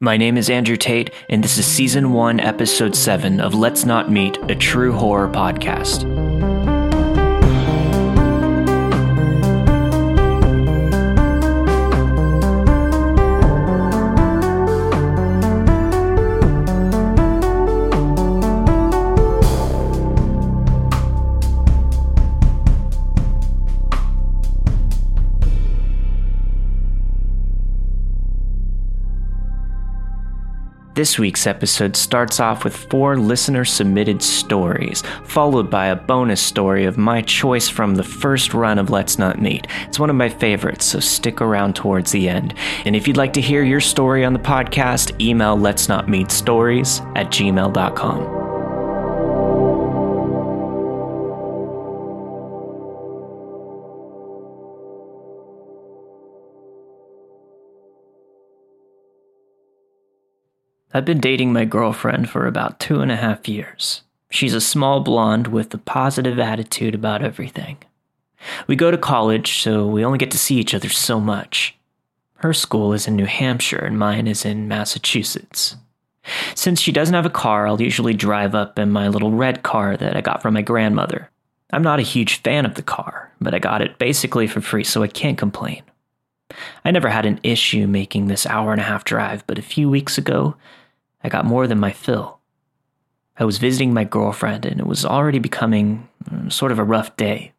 My name is Andrew Tate, and this is Season 1, Episode 7 of Let's Not Meet, a true horror podcast. This week's episode starts off with four listener submitted stories, followed by a bonus story of my choice from the first run of Let's Not Meet. It's one of my favorites, so stick around towards the end. And if you'd like to hear your story on the podcast, email let's not meet stories at gmail.com. I've been dating my girlfriend for about two and a half years. She's a small blonde with a positive attitude about everything. We go to college, so we only get to see each other so much. Her school is in New Hampshire and mine is in Massachusetts. Since she doesn't have a car, I'll usually drive up in my little red car that I got from my grandmother. I'm not a huge fan of the car, but I got it basically for free, so I can't complain. I never had an issue making this hour and a half drive, but a few weeks ago, I got more than my fill. I was visiting my girlfriend, and it was already becoming mm, sort of a rough day.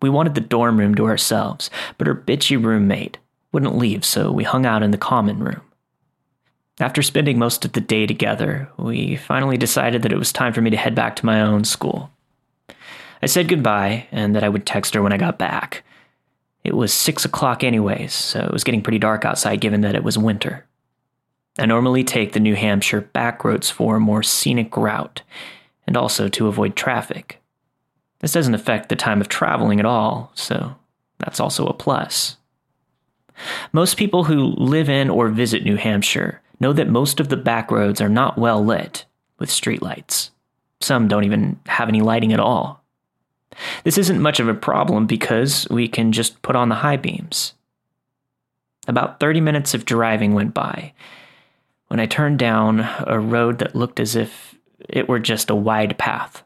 We wanted the dorm room to ourselves, but her bitchy roommate wouldn't leave, so we hung out in the common room. After spending most of the day together, we finally decided that it was time for me to head back to my own school. I said goodbye and that I would text her when I got back. It was six o'clock, anyways, so it was getting pretty dark outside given that it was winter. I normally take the New Hampshire back roads for a more scenic route and also to avoid traffic. This doesn't affect the time of traveling at all, so that's also a plus. Most people who live in or visit New Hampshire know that most of the back roads are not well lit with streetlights. Some don't even have any lighting at all. This isn't much of a problem because we can just put on the high beams. About 30 minutes of driving went by, when I turned down a road that looked as if it were just a wide path.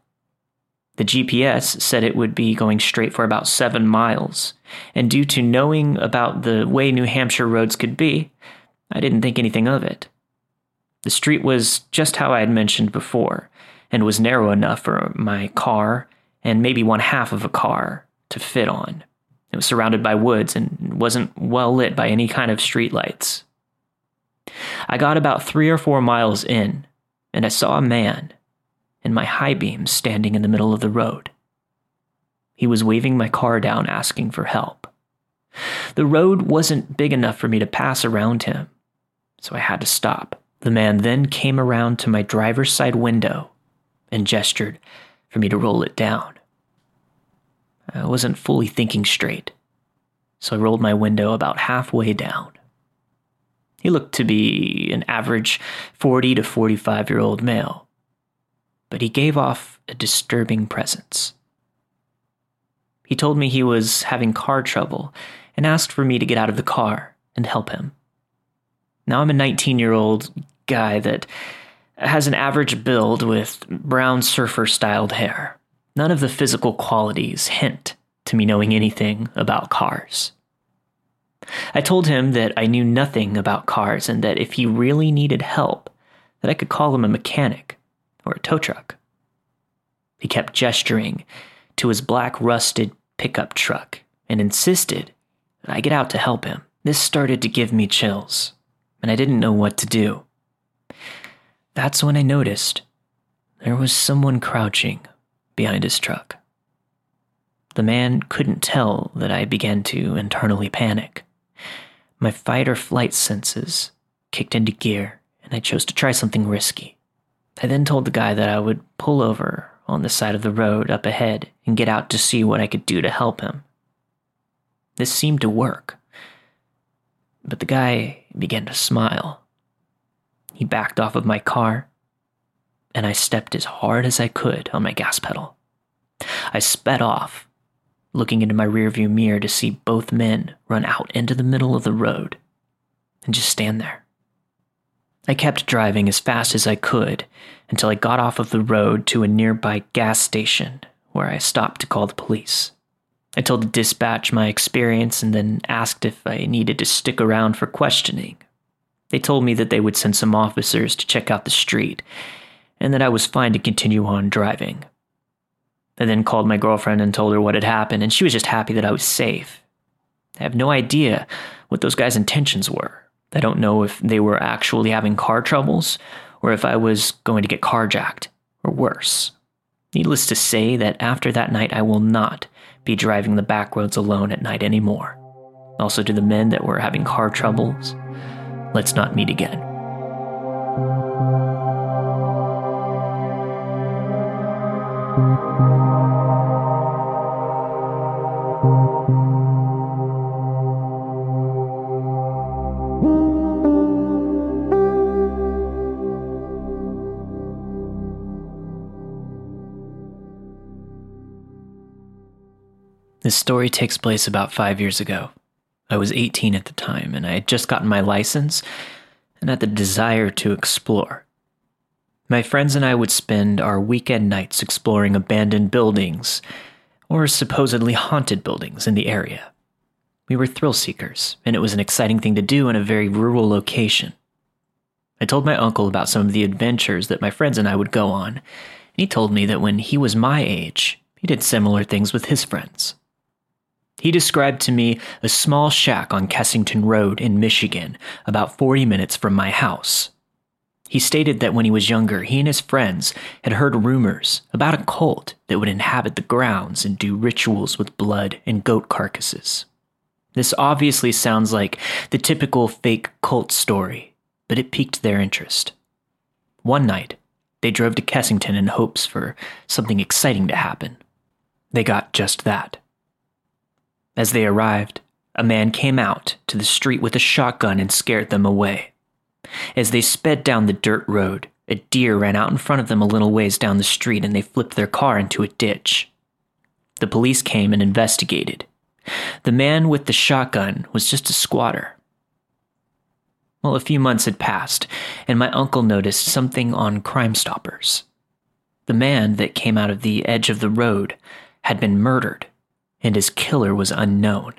The GPS said it would be going straight for about seven miles, and due to knowing about the way New Hampshire roads could be, I didn't think anything of it. The street was just how I had mentioned before, and was narrow enough for my car and maybe one half of a car to fit on. It was surrounded by woods and wasn't well lit by any kind of streetlights. I got about three or four miles in, and I saw a man in my high beams standing in the middle of the road. He was waving my car down, asking for help. The road wasn't big enough for me to pass around him, so I had to stop. The man then came around to my driver's side window and gestured for me to roll it down. I wasn't fully thinking straight, so I rolled my window about halfway down. He looked to be an average 40 to 45 year old male, but he gave off a disturbing presence. He told me he was having car trouble and asked for me to get out of the car and help him. Now I'm a 19 year old guy that has an average build with brown surfer styled hair. None of the physical qualities hint to me knowing anything about cars. I told him that I knew nothing about cars and that if he really needed help, that I could call him a mechanic or a tow truck. He kept gesturing to his black rusted pickup truck and insisted that I get out to help him. This started to give me chills, and I didn't know what to do. That's when I noticed there was someone crouching behind his truck. The man couldn't tell that I began to internally panic. My fight or flight senses kicked into gear, and I chose to try something risky. I then told the guy that I would pull over on the side of the road up ahead and get out to see what I could do to help him. This seemed to work. But the guy began to smile. He backed off of my car, and I stepped as hard as I could on my gas pedal. I sped off, looking into my rearview mirror to see both men run out into the middle of the road and just stand there. I kept driving as fast as I could until I got off of the road to a nearby gas station where I stopped to call the police. I told the dispatch my experience and then asked if I needed to stick around for questioning. They told me that they would send some officers to check out the street and that I was fine to continue on driving. I then called my girlfriend and told her what had happened, and she was just happy that I was safe. I have no idea what those guys' intentions were. I don't know if they were actually having car troubles or if I was going to get carjacked or worse. Needless to say that after that night, I will not be driving the back roads alone at night anymore. Also, to the men that were having car troubles, let's not meet again. This story takes place about five years ago. I was 18 at the time, and I had just gotten my license and had the desire to explore. My friends and I would spend our weekend nights exploring abandoned buildings or supposedly haunted buildings in the area. We were thrill seekers, and it was an exciting thing to do in a very rural location. I told my uncle about some of the adventures that my friends and I would go on, and he told me that when he was my age, he did similar things with his friends. He described to me a small shack on Kessington Road in Michigan, about 40 minutes from my house. He stated that when he was younger, he and his friends had heard rumors about a cult that would inhabit the grounds and do rituals with blood and goat carcasses. This obviously sounds like the typical fake cult story, but it piqued their interest. One night, they drove to Kessington in hopes for something exciting to happen. They got just that. As they arrived, a man came out to the street with a shotgun and scared them away. As they sped down the dirt road, a deer ran out in front of them a little ways down the street and they flipped their car into a ditch. The police came and investigated. The man with the shotgun was just a squatter. Well, a few months had passed, and my uncle noticed something on Crime Stoppers. The man that came out of the edge of the road had been murdered and his killer was unknown.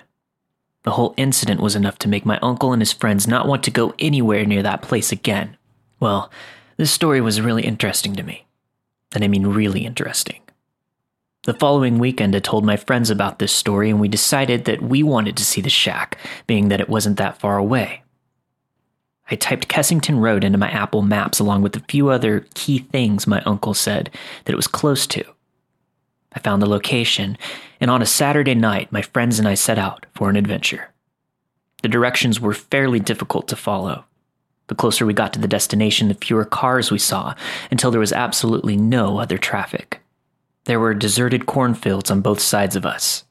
The whole incident was enough to make my uncle and his friends not want to go anywhere near that place again. Well, this story was really interesting to me. And I mean, really interesting. The following weekend, I told my friends about this story, and we decided that we wanted to see the shack, being that it wasn't that far away. I typed Kessington Road into my Apple Maps along with a few other key things my uncle said that it was close to. I found the location, and on a Saturday night, my friends and I set out for an adventure. The directions were fairly difficult to follow. The closer we got to the destination, the fewer cars we saw, until there was absolutely no other traffic. There were deserted cornfields on both sides of us.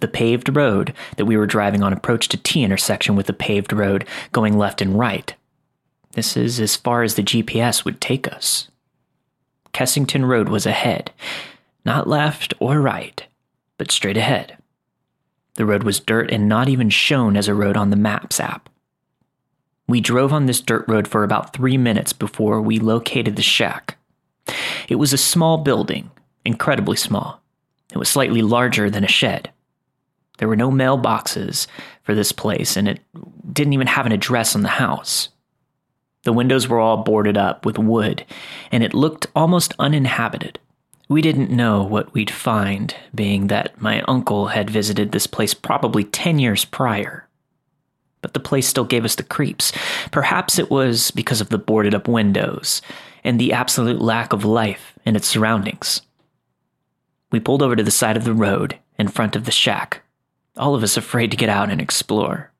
The paved road that we were driving on approached a T intersection with a paved road going left and right. This is as far as the GPS would take us. Kessington Road was ahead, not left or right, but straight ahead. The road was dirt and not even shown as a road on the Maps app. We drove on this dirt road for about three minutes before we located the shack. It was a small building, incredibly small. It was slightly larger than a shed. There were no mailboxes for this place, and it didn't even have an address on the house. The windows were all boarded up with wood, and it looked almost uninhabited. We didn't know what we'd find, being that my uncle had visited this place probably 10 years prior. But the place still gave us the creeps. Perhaps it was because of the boarded up windows and the absolute lack of life in its surroundings. We pulled over to the side of the road in front of the shack, all of us afraid to get out and explore.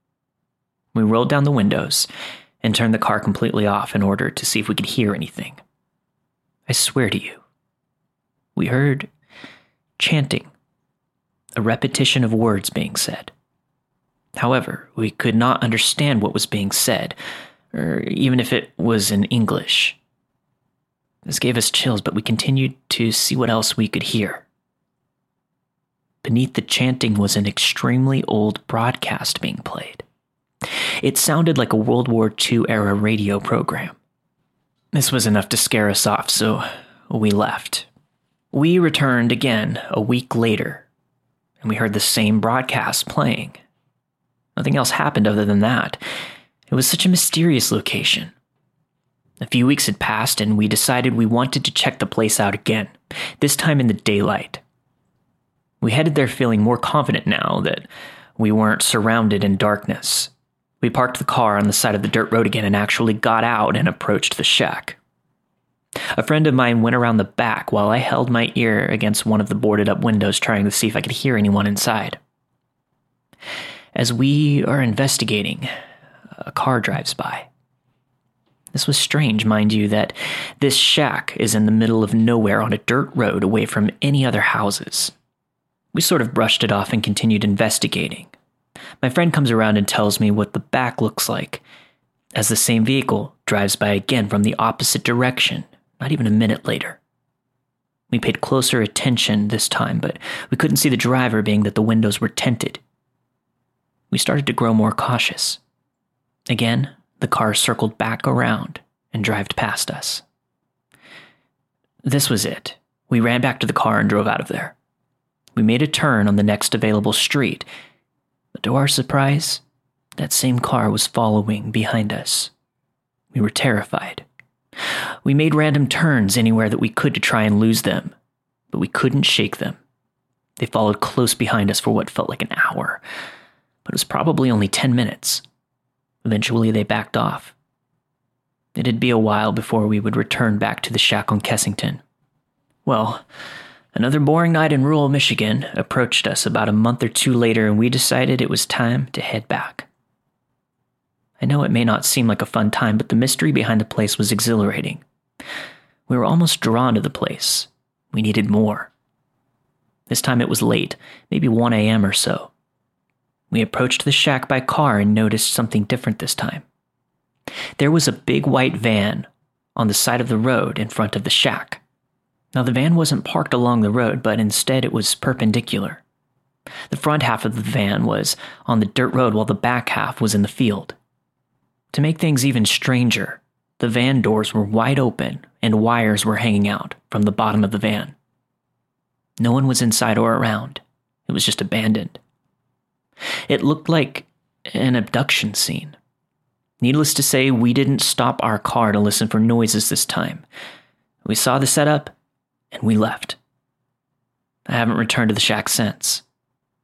We rolled down the windows and turned the car completely off in order to see if we could hear anything. I swear to you, we heard chanting, a repetition of words being said. However, we could not understand what was being said, or even if it was in English. This gave us chills, but we continued to see what else we could hear. Beneath the chanting was an extremely old broadcast being played. It sounded like a World War II era radio program. This was enough to scare us off, so we left. We returned again a week later, and we heard the same broadcast playing. Nothing else happened other than that. It was such a mysterious location. A few weeks had passed, and we decided we wanted to check the place out again, this time in the daylight. We headed there feeling more confident now that we weren't surrounded in darkness. We parked the car on the side of the dirt road again and actually got out and approached the shack. A friend of mine went around the back while I held my ear against one of the boarded up windows trying to see if I could hear anyone inside. As we are investigating, a car drives by. This was strange, mind you, that this shack is in the middle of nowhere on a dirt road away from any other houses. We sort of brushed it off and continued investigating. My friend comes around and tells me what the back looks like as the same vehicle drives by again from the opposite direction, not even a minute later. We paid closer attention this time, but we couldn't see the driver, being that the windows were tinted. We started to grow more cautious. Again, the car circled back around and drove past us. This was it. We ran back to the car and drove out of there. We made a turn on the next available street, but to our surprise, that same car was following behind us. We were terrified. We made random turns anywhere that we could to try and lose them, but we couldn't shake them. They followed close behind us for what felt like an hour, but it was probably only 10 minutes. Eventually, they backed off. It'd be a while before we would return back to the shack on Kessington. Well, another boring night in rural Michigan approached us about a month or two later, and we decided it was time to head back. I know it may not seem like a fun time, but the mystery behind the place was exhilarating. We were almost drawn to the place. We needed more. This time it was late, maybe 1 a.m. or so. We approached the shack by car and noticed something different this time. There was a big white van on the side of the road in front of the shack. Now, the van wasn't parked along the road, but instead it was perpendicular. The front half of the van was on the dirt road while the back half was in the field. To make things even stranger, the van doors were wide open and wires were hanging out from the bottom of the van. No one was inside or around, it was just abandoned. It looked like an abduction scene. Needless to say, we didn't stop our car to listen for noises this time. We saw the setup and we left. I haven't returned to the shack since.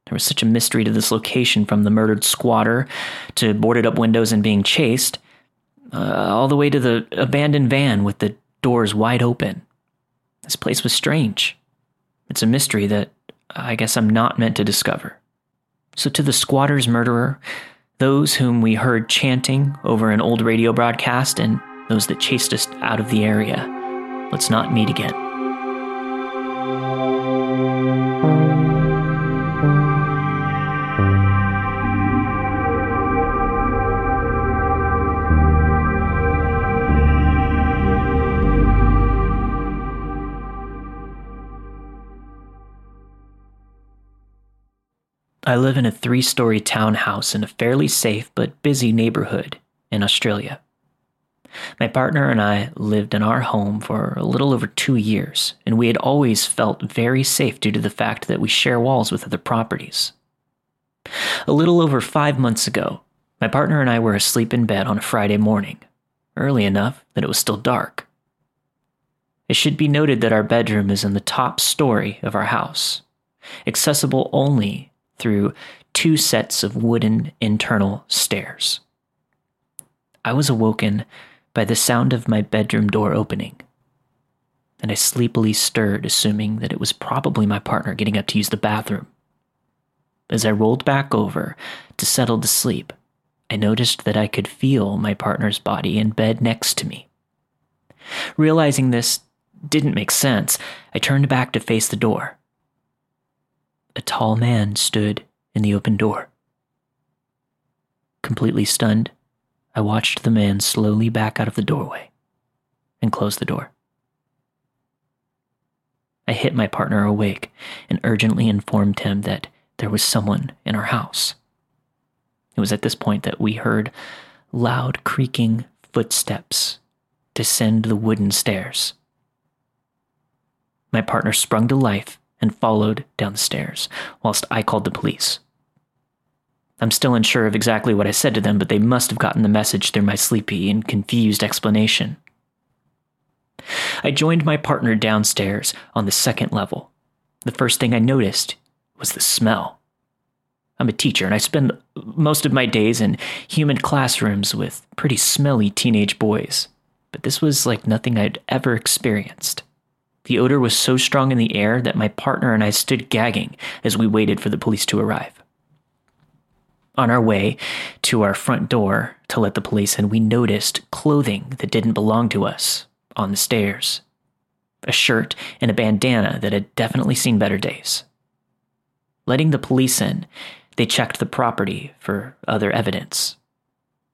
There was such a mystery to this location from the murdered squatter to boarded up windows and being chased, uh, all the way to the abandoned van with the doors wide open. This place was strange. It's a mystery that I guess I'm not meant to discover. So, to the squatter's murderer, those whom we heard chanting over an old radio broadcast, and those that chased us out of the area, let's not meet again. I live in a three story townhouse in a fairly safe but busy neighborhood in Australia. My partner and I lived in our home for a little over two years, and we had always felt very safe due to the fact that we share walls with other properties. A little over five months ago, my partner and I were asleep in bed on a Friday morning, early enough that it was still dark. It should be noted that our bedroom is in the top story of our house, accessible only through two sets of wooden internal stairs. I was awoken by the sound of my bedroom door opening, and I sleepily stirred, assuming that it was probably my partner getting up to use the bathroom. As I rolled back over to settle to sleep, I noticed that I could feel my partner's body in bed next to me. Realizing this didn't make sense, I turned back to face the door. A tall man stood in the open door. Completely stunned, I watched the man slowly back out of the doorway and close the door. I hit my partner awake and urgently informed him that there was someone in our house. It was at this point that we heard loud creaking footsteps descend the wooden stairs. My partner sprung to life and followed down the stairs, whilst I called the police. I'm still unsure of exactly what I said to them, but they must have gotten the message through my sleepy and confused explanation. I joined my partner downstairs on the second level. The first thing I noticed was the smell. I'm a teacher and I spend most of my days in humid classrooms with pretty smelly teenage boys, but this was like nothing I'd ever experienced. The odor was so strong in the air that my partner and I stood gagging as we waited for the police to arrive. On our way to our front door to let the police in, we noticed clothing that didn't belong to us on the stairs a shirt and a bandana that had definitely seen better days. Letting the police in, they checked the property for other evidence.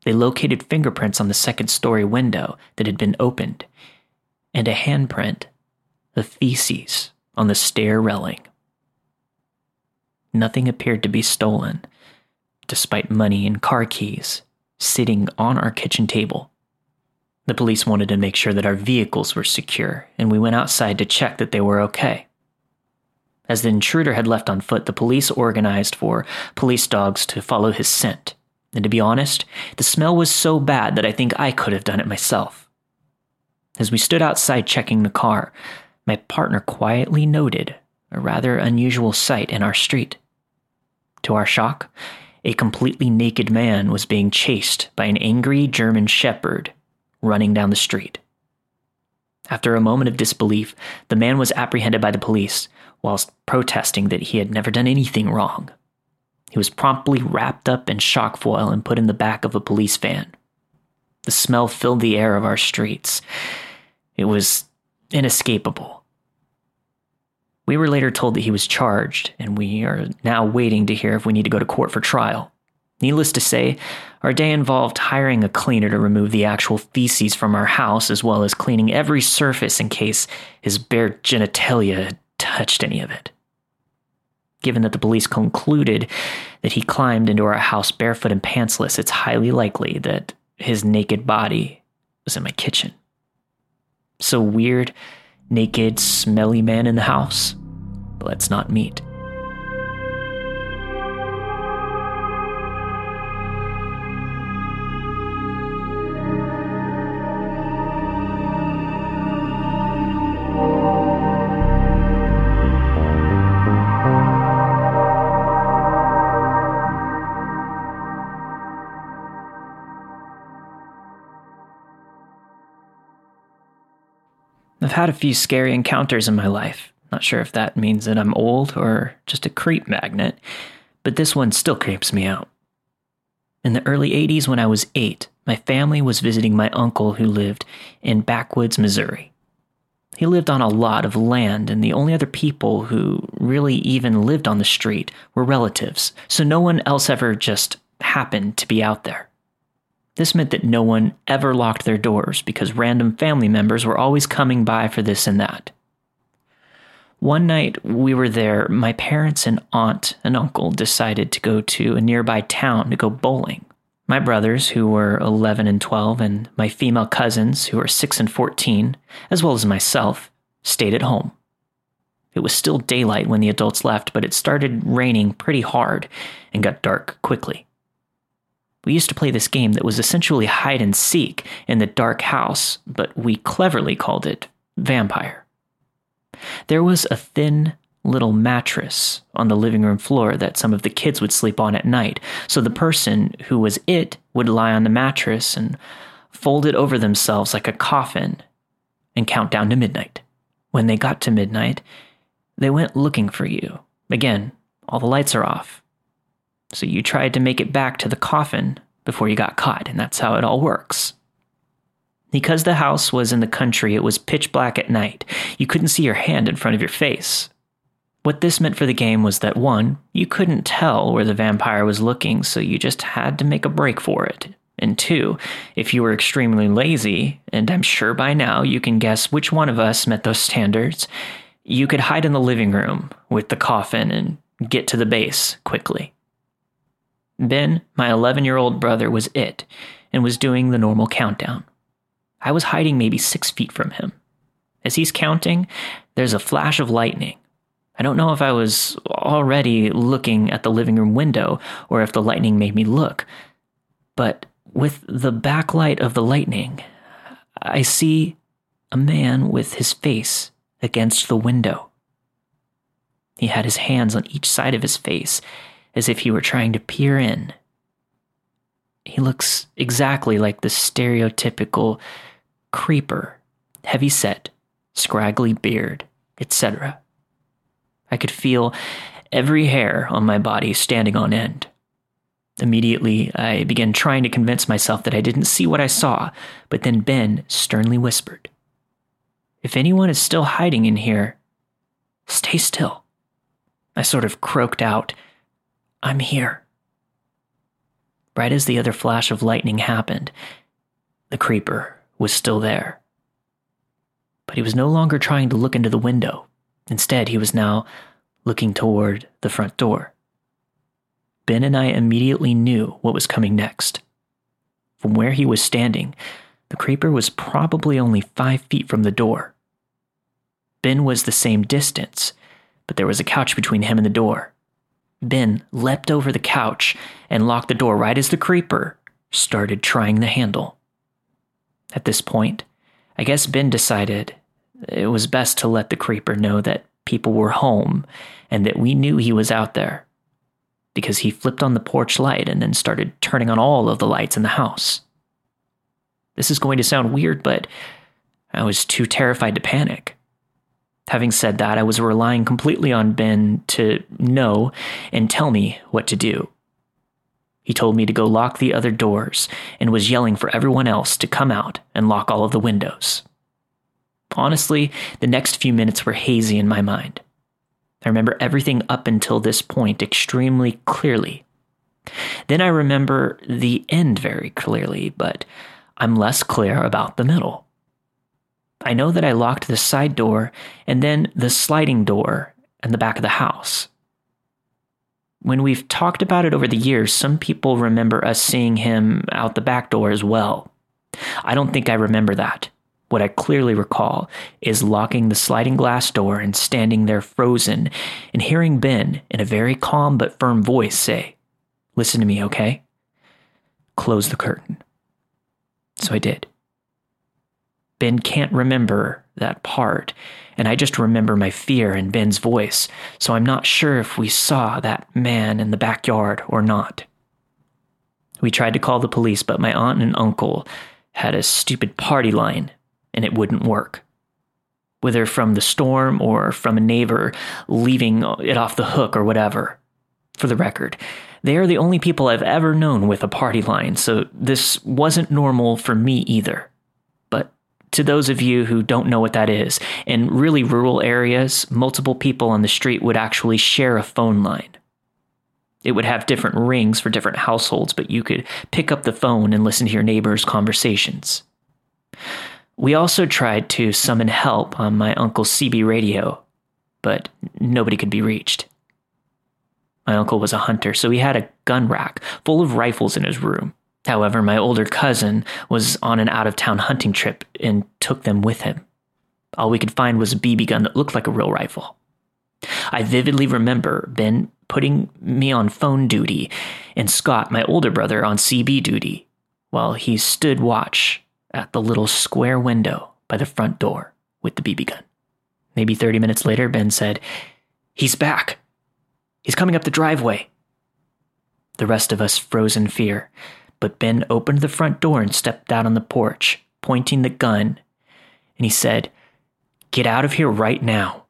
They located fingerprints on the second story window that had been opened and a handprint of feces on the stair railing. Nothing appeared to be stolen, despite money and car keys sitting on our kitchen table. The police wanted to make sure that our vehicles were secure, and we went outside to check that they were okay. As the intruder had left on foot, the police organized for police dogs to follow his scent. And to be honest, the smell was so bad that I think I could have done it myself. As we stood outside checking the car, my partner quietly noted a rather unusual sight in our street. To our shock, a completely naked man was being chased by an angry German shepherd running down the street. After a moment of disbelief, the man was apprehended by the police whilst protesting that he had never done anything wrong. He was promptly wrapped up in shock foil and put in the back of a police van. The smell filled the air of our streets. It was inescapable. We were later told that he was charged, and we are now waiting to hear if we need to go to court for trial. Needless to say, our day involved hiring a cleaner to remove the actual feces from our house, as well as cleaning every surface in case his bare genitalia had touched any of it. Given that the police concluded that he climbed into our house barefoot and pantsless, it's highly likely that his naked body was in my kitchen. So weird, naked, smelly man in the house? But Let's not meet. Had a few scary encounters in my life. Not sure if that means that I'm old or just a creep magnet, but this one still creeps me out. In the early 80s, when I was eight, my family was visiting my uncle who lived in backwoods, Missouri. He lived on a lot of land, and the only other people who really even lived on the street were relatives, so no one else ever just happened to be out there. This meant that no one ever locked their doors because random family members were always coming by for this and that. One night we were there, my parents and aunt and uncle decided to go to a nearby town to go bowling. My brothers, who were 11 and 12, and my female cousins, who were 6 and 14, as well as myself, stayed at home. It was still daylight when the adults left, but it started raining pretty hard and got dark quickly. We used to play this game that was essentially hide and seek in the dark house, but we cleverly called it vampire. There was a thin little mattress on the living room floor that some of the kids would sleep on at night, so the person who was it would lie on the mattress and fold it over themselves like a coffin and count down to midnight. When they got to midnight, they went looking for you. Again, all the lights are off. So you tried to make it back to the coffin, before you got caught, and that's how it all works. Because the house was in the country, it was pitch black at night. You couldn't see your hand in front of your face. What this meant for the game was that one, you couldn't tell where the vampire was looking, so you just had to make a break for it. And two, if you were extremely lazy, and I'm sure by now you can guess which one of us met those standards, you could hide in the living room with the coffin and get to the base quickly. Ben, my 11 year old brother, was it and was doing the normal countdown. I was hiding maybe six feet from him. As he's counting, there's a flash of lightning. I don't know if I was already looking at the living room window or if the lightning made me look, but with the backlight of the lightning, I see a man with his face against the window. He had his hands on each side of his face as if he were trying to peer in. He looks exactly like the stereotypical creeper, heavy set, scraggly beard, etc. I could feel every hair on my body standing on end. Immediately, I began trying to convince myself that I didn't see what I saw, but then Ben sternly whispered, If anyone is still hiding in here, stay still. I sort of croaked out, I'm here. Right as the other flash of lightning happened, the creeper was still there. But he was no longer trying to look into the window. Instead, he was now looking toward the front door. Ben and I immediately knew what was coming next. From where he was standing, the creeper was probably only five feet from the door. Ben was the same distance, but there was a couch between him and the door. Ben leapt over the couch and locked the door right as the creeper started trying the handle. At this point, I guess Ben decided it was best to let the creeper know that people were home and that we knew he was out there because he flipped on the porch light and then started turning on all of the lights in the house. This is going to sound weird, but I was too terrified to panic. Having said that, I was relying completely on Ben to know and tell me what to do. He told me to go lock the other doors and was yelling for everyone else to come out and lock all of the windows. Honestly, the next few minutes were hazy in my mind. I remember everything up until this point extremely clearly. Then I remember the end very clearly, but I'm less clear about the middle. I know that I locked the side door and then the sliding door and the back of the house. When we've talked about it over the years, some people remember us seeing him out the back door as well. I don't think I remember that. What I clearly recall is locking the sliding glass door and standing there frozen and hearing Ben, in a very calm but firm voice, say, Listen to me, okay? Close the curtain. So I did. Ben can't remember that part, and I just remember my fear in Ben's voice, so I'm not sure if we saw that man in the backyard or not. We tried to call the police, but my aunt and uncle had a stupid party line and it wouldn't work. Whether from the storm or from a neighbor leaving it off the hook or whatever. For the record, they are the only people I've ever known with a party line, so this wasn't normal for me either. To those of you who don't know what that is, in really rural areas, multiple people on the street would actually share a phone line. It would have different rings for different households, but you could pick up the phone and listen to your neighbors' conversations. We also tried to summon help on my uncle's CB radio, but nobody could be reached. My uncle was a hunter, so he had a gun rack full of rifles in his room. However, my older cousin was on an out of town hunting trip and took them with him. All we could find was a BB gun that looked like a real rifle. I vividly remember Ben putting me on phone duty and Scott, my older brother, on CB duty, while he stood watch at the little square window by the front door with the BB gun. Maybe 30 minutes later, Ben said, He's back. He's coming up the driveway. The rest of us froze in fear, but Ben opened the front door and stepped out on the porch, pointing the gun, and he said, Get out of here right now.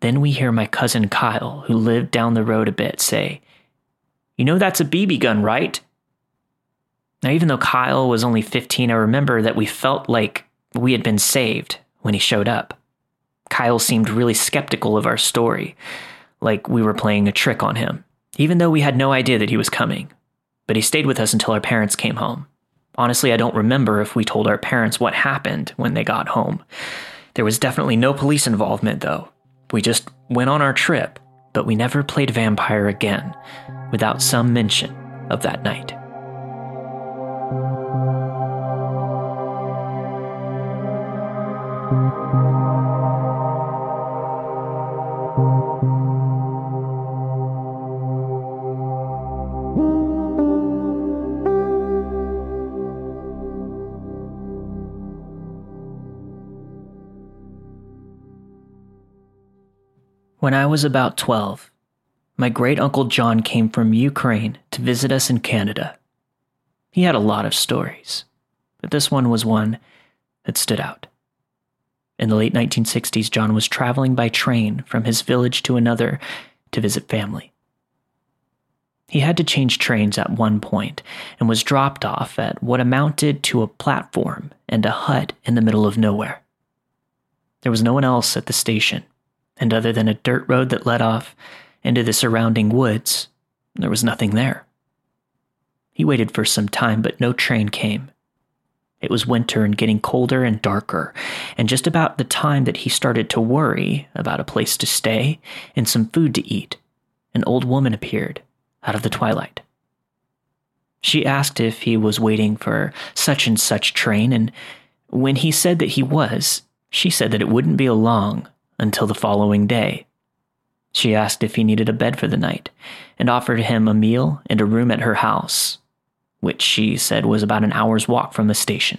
Then we hear my cousin Kyle, who lived down the road a bit, say, You know that's a BB gun, right? Now, even though Kyle was only 15, I remember that we felt like we had been saved when he showed up. Kyle seemed really skeptical of our story, like we were playing a trick on him, even though we had no idea that he was coming. But he stayed with us until our parents came home. Honestly, I don't remember if we told our parents what happened when they got home. There was definitely no police involvement, though. We just went on our trip, but we never played vampire again without some mention of that night. When I was about 12, my great uncle John came from Ukraine to visit us in Canada. He had a lot of stories, but this one was one that stood out. In the late 1960s, John was traveling by train from his village to another to visit family. He had to change trains at one point and was dropped off at what amounted to a platform and a hut in the middle of nowhere. There was no one else at the station, and other than a dirt road that led off into the surrounding woods, there was nothing there. He waited for some time, but no train came. It was winter and getting colder and darker, and just about the time that he started to worry about a place to stay and some food to eat, an old woman appeared out of the twilight. She asked if he was waiting for such and such train, and when he said that he was, she said that it wouldn't be long until the following day. She asked if he needed a bed for the night and offered him a meal and a room at her house, which she said was about an hour's walk from the station.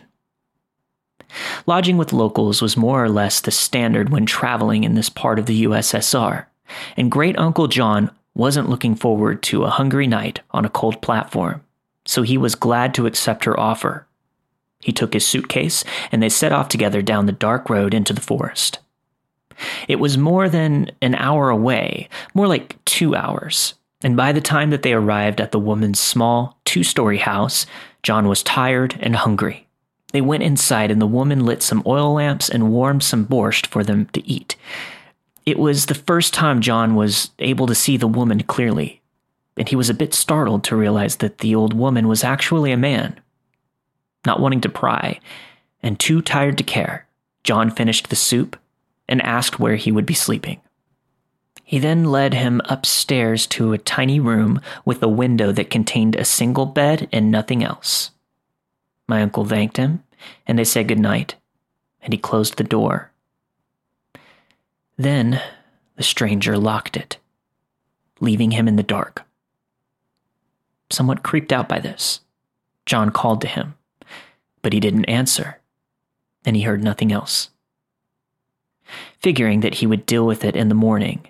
Lodging with locals was more or less the standard when traveling in this part of the USSR, and great uncle John wasn't looking forward to a hungry night on a cold platform, so he was glad to accept her offer. He took his suitcase and they set off together down the dark road into the forest. It was more than an hour away, more like two hours. And by the time that they arrived at the woman's small, two story house, John was tired and hungry. They went inside, and the woman lit some oil lamps and warmed some borscht for them to eat. It was the first time John was able to see the woman clearly, and he was a bit startled to realize that the old woman was actually a man. Not wanting to pry, and too tired to care, John finished the soup and asked where he would be sleeping. He then led him upstairs to a tiny room with a window that contained a single bed and nothing else. My uncle thanked him, and they said good night, and he closed the door. Then the stranger locked it, leaving him in the dark. Somewhat creeped out by this, John called to him, but he didn't answer, and he heard nothing else figuring that he would deal with it in the morning,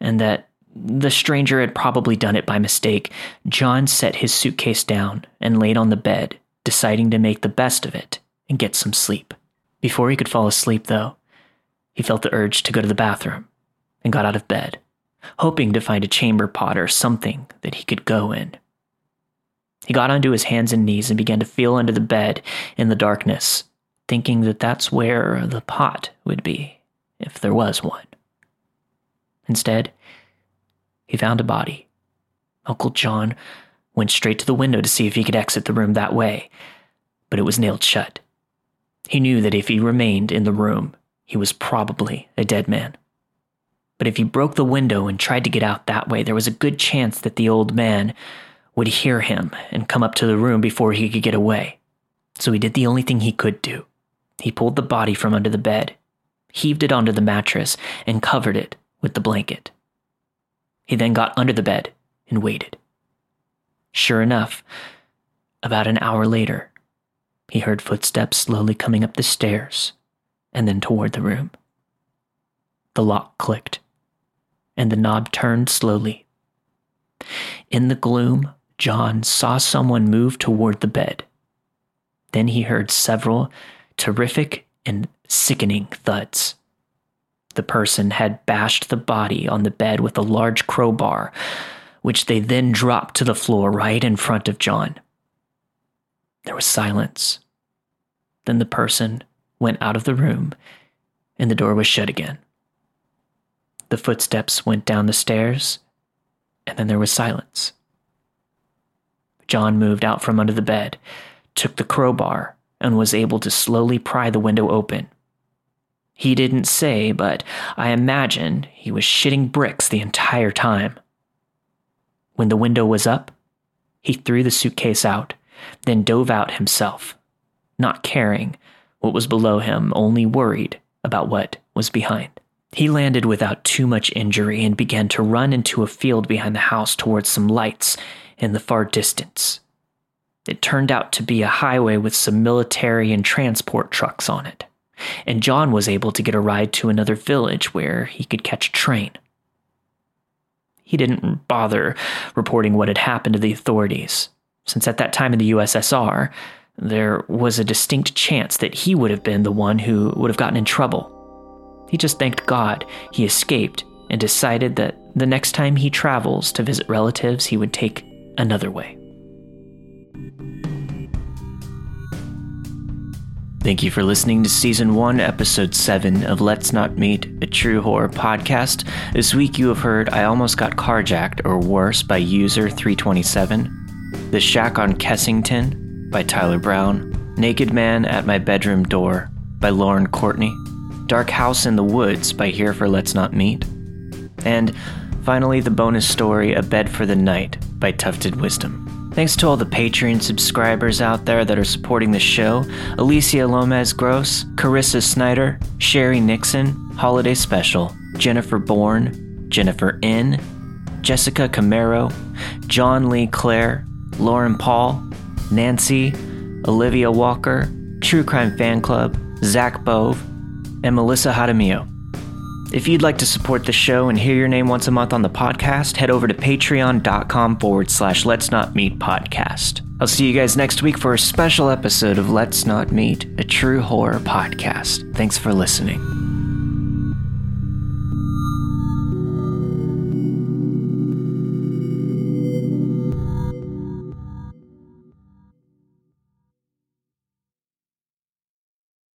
and that the stranger had probably done it by mistake, John set his suitcase down and laid on the bed, deciding to make the best of it and get some sleep. Before he could fall asleep, though, he felt the urge to go to the bathroom and got out of bed, hoping to find a chamber pot or something that he could go in. He got onto his hands and knees and began to feel under the bed in the darkness, thinking that that's where the pot would be if there was one. Instead, he found a body. Uncle John went straight to the window to see if he could exit the room that way, but it was nailed shut. He knew that if he remained in the room, he was probably a dead man. But if he broke the window and tried to get out that way, there was a good chance that the old man would hear him and come up to the room before he could get away. So he did the only thing he could do. He pulled the body from under the bed heaved it onto the mattress, and covered it with the blanket. He then got under the bed and waited. Sure enough, about an hour later, he heard footsteps slowly coming up the stairs and then toward the room. The lock clicked, and the knob turned slowly. In the gloom, John saw someone move toward the bed. Then he heard several terrific and sickening thuds. The person had bashed the body on the bed with a large crowbar, which they then dropped to the floor right in front of John. There was silence. Then the person went out of the room and the door was shut again. The footsteps went down the stairs and then there was silence. John moved out from under the bed, took the crowbar, and was able to slowly pry the window open. He didn't say, but I imagine he was shitting bricks the entire time. When the window was up, he threw the suitcase out, then dove out himself, not caring what was below him, only worried about what was behind. He landed without too much injury and began to run into a field behind the house towards some lights in the far distance. It turned out to be a highway with some military and transport trucks on it, and John was able to get a ride to another village where he could catch a train. He didn't bother reporting what had happened to the authorities, since at that time in the USSR, there was a distinct chance that he would have been the one who would have gotten in trouble. He just thanked God he escaped and decided that the next time he travels to visit relatives, he would take another way. Thank you for listening to Season 1, Episode 7 of Let's Not Meet, a true horror podcast. This week you have heard I Almost Got Carjacked or Worse by User 327, The Shack on Kessington by Tyler Brown, Naked Man at My Bedroom Door by Lauren Courtney, Dark House in the Woods by Here for Let's Not Meet, and finally the bonus story A Bed for the Night by Tufted Wisdom. Thanks to all the Patreon subscribers out there that are supporting the show Alicia Lomez Gross, Carissa Snyder, Sherry Nixon, Holiday Special, Jennifer Bourne, Jennifer N., Jessica Camaro, John Lee Clare, Lauren Paul, Nancy, Olivia Walker, True Crime Fan Club, Zach Bove, and Melissa Hadamio. If you'd like to support the show and hear your name once a month on the podcast, head over to patreon.com forward slash let's not meet podcast. I'll see you guys next week for a special episode of Let's Not Meet, a true horror podcast. Thanks for listening.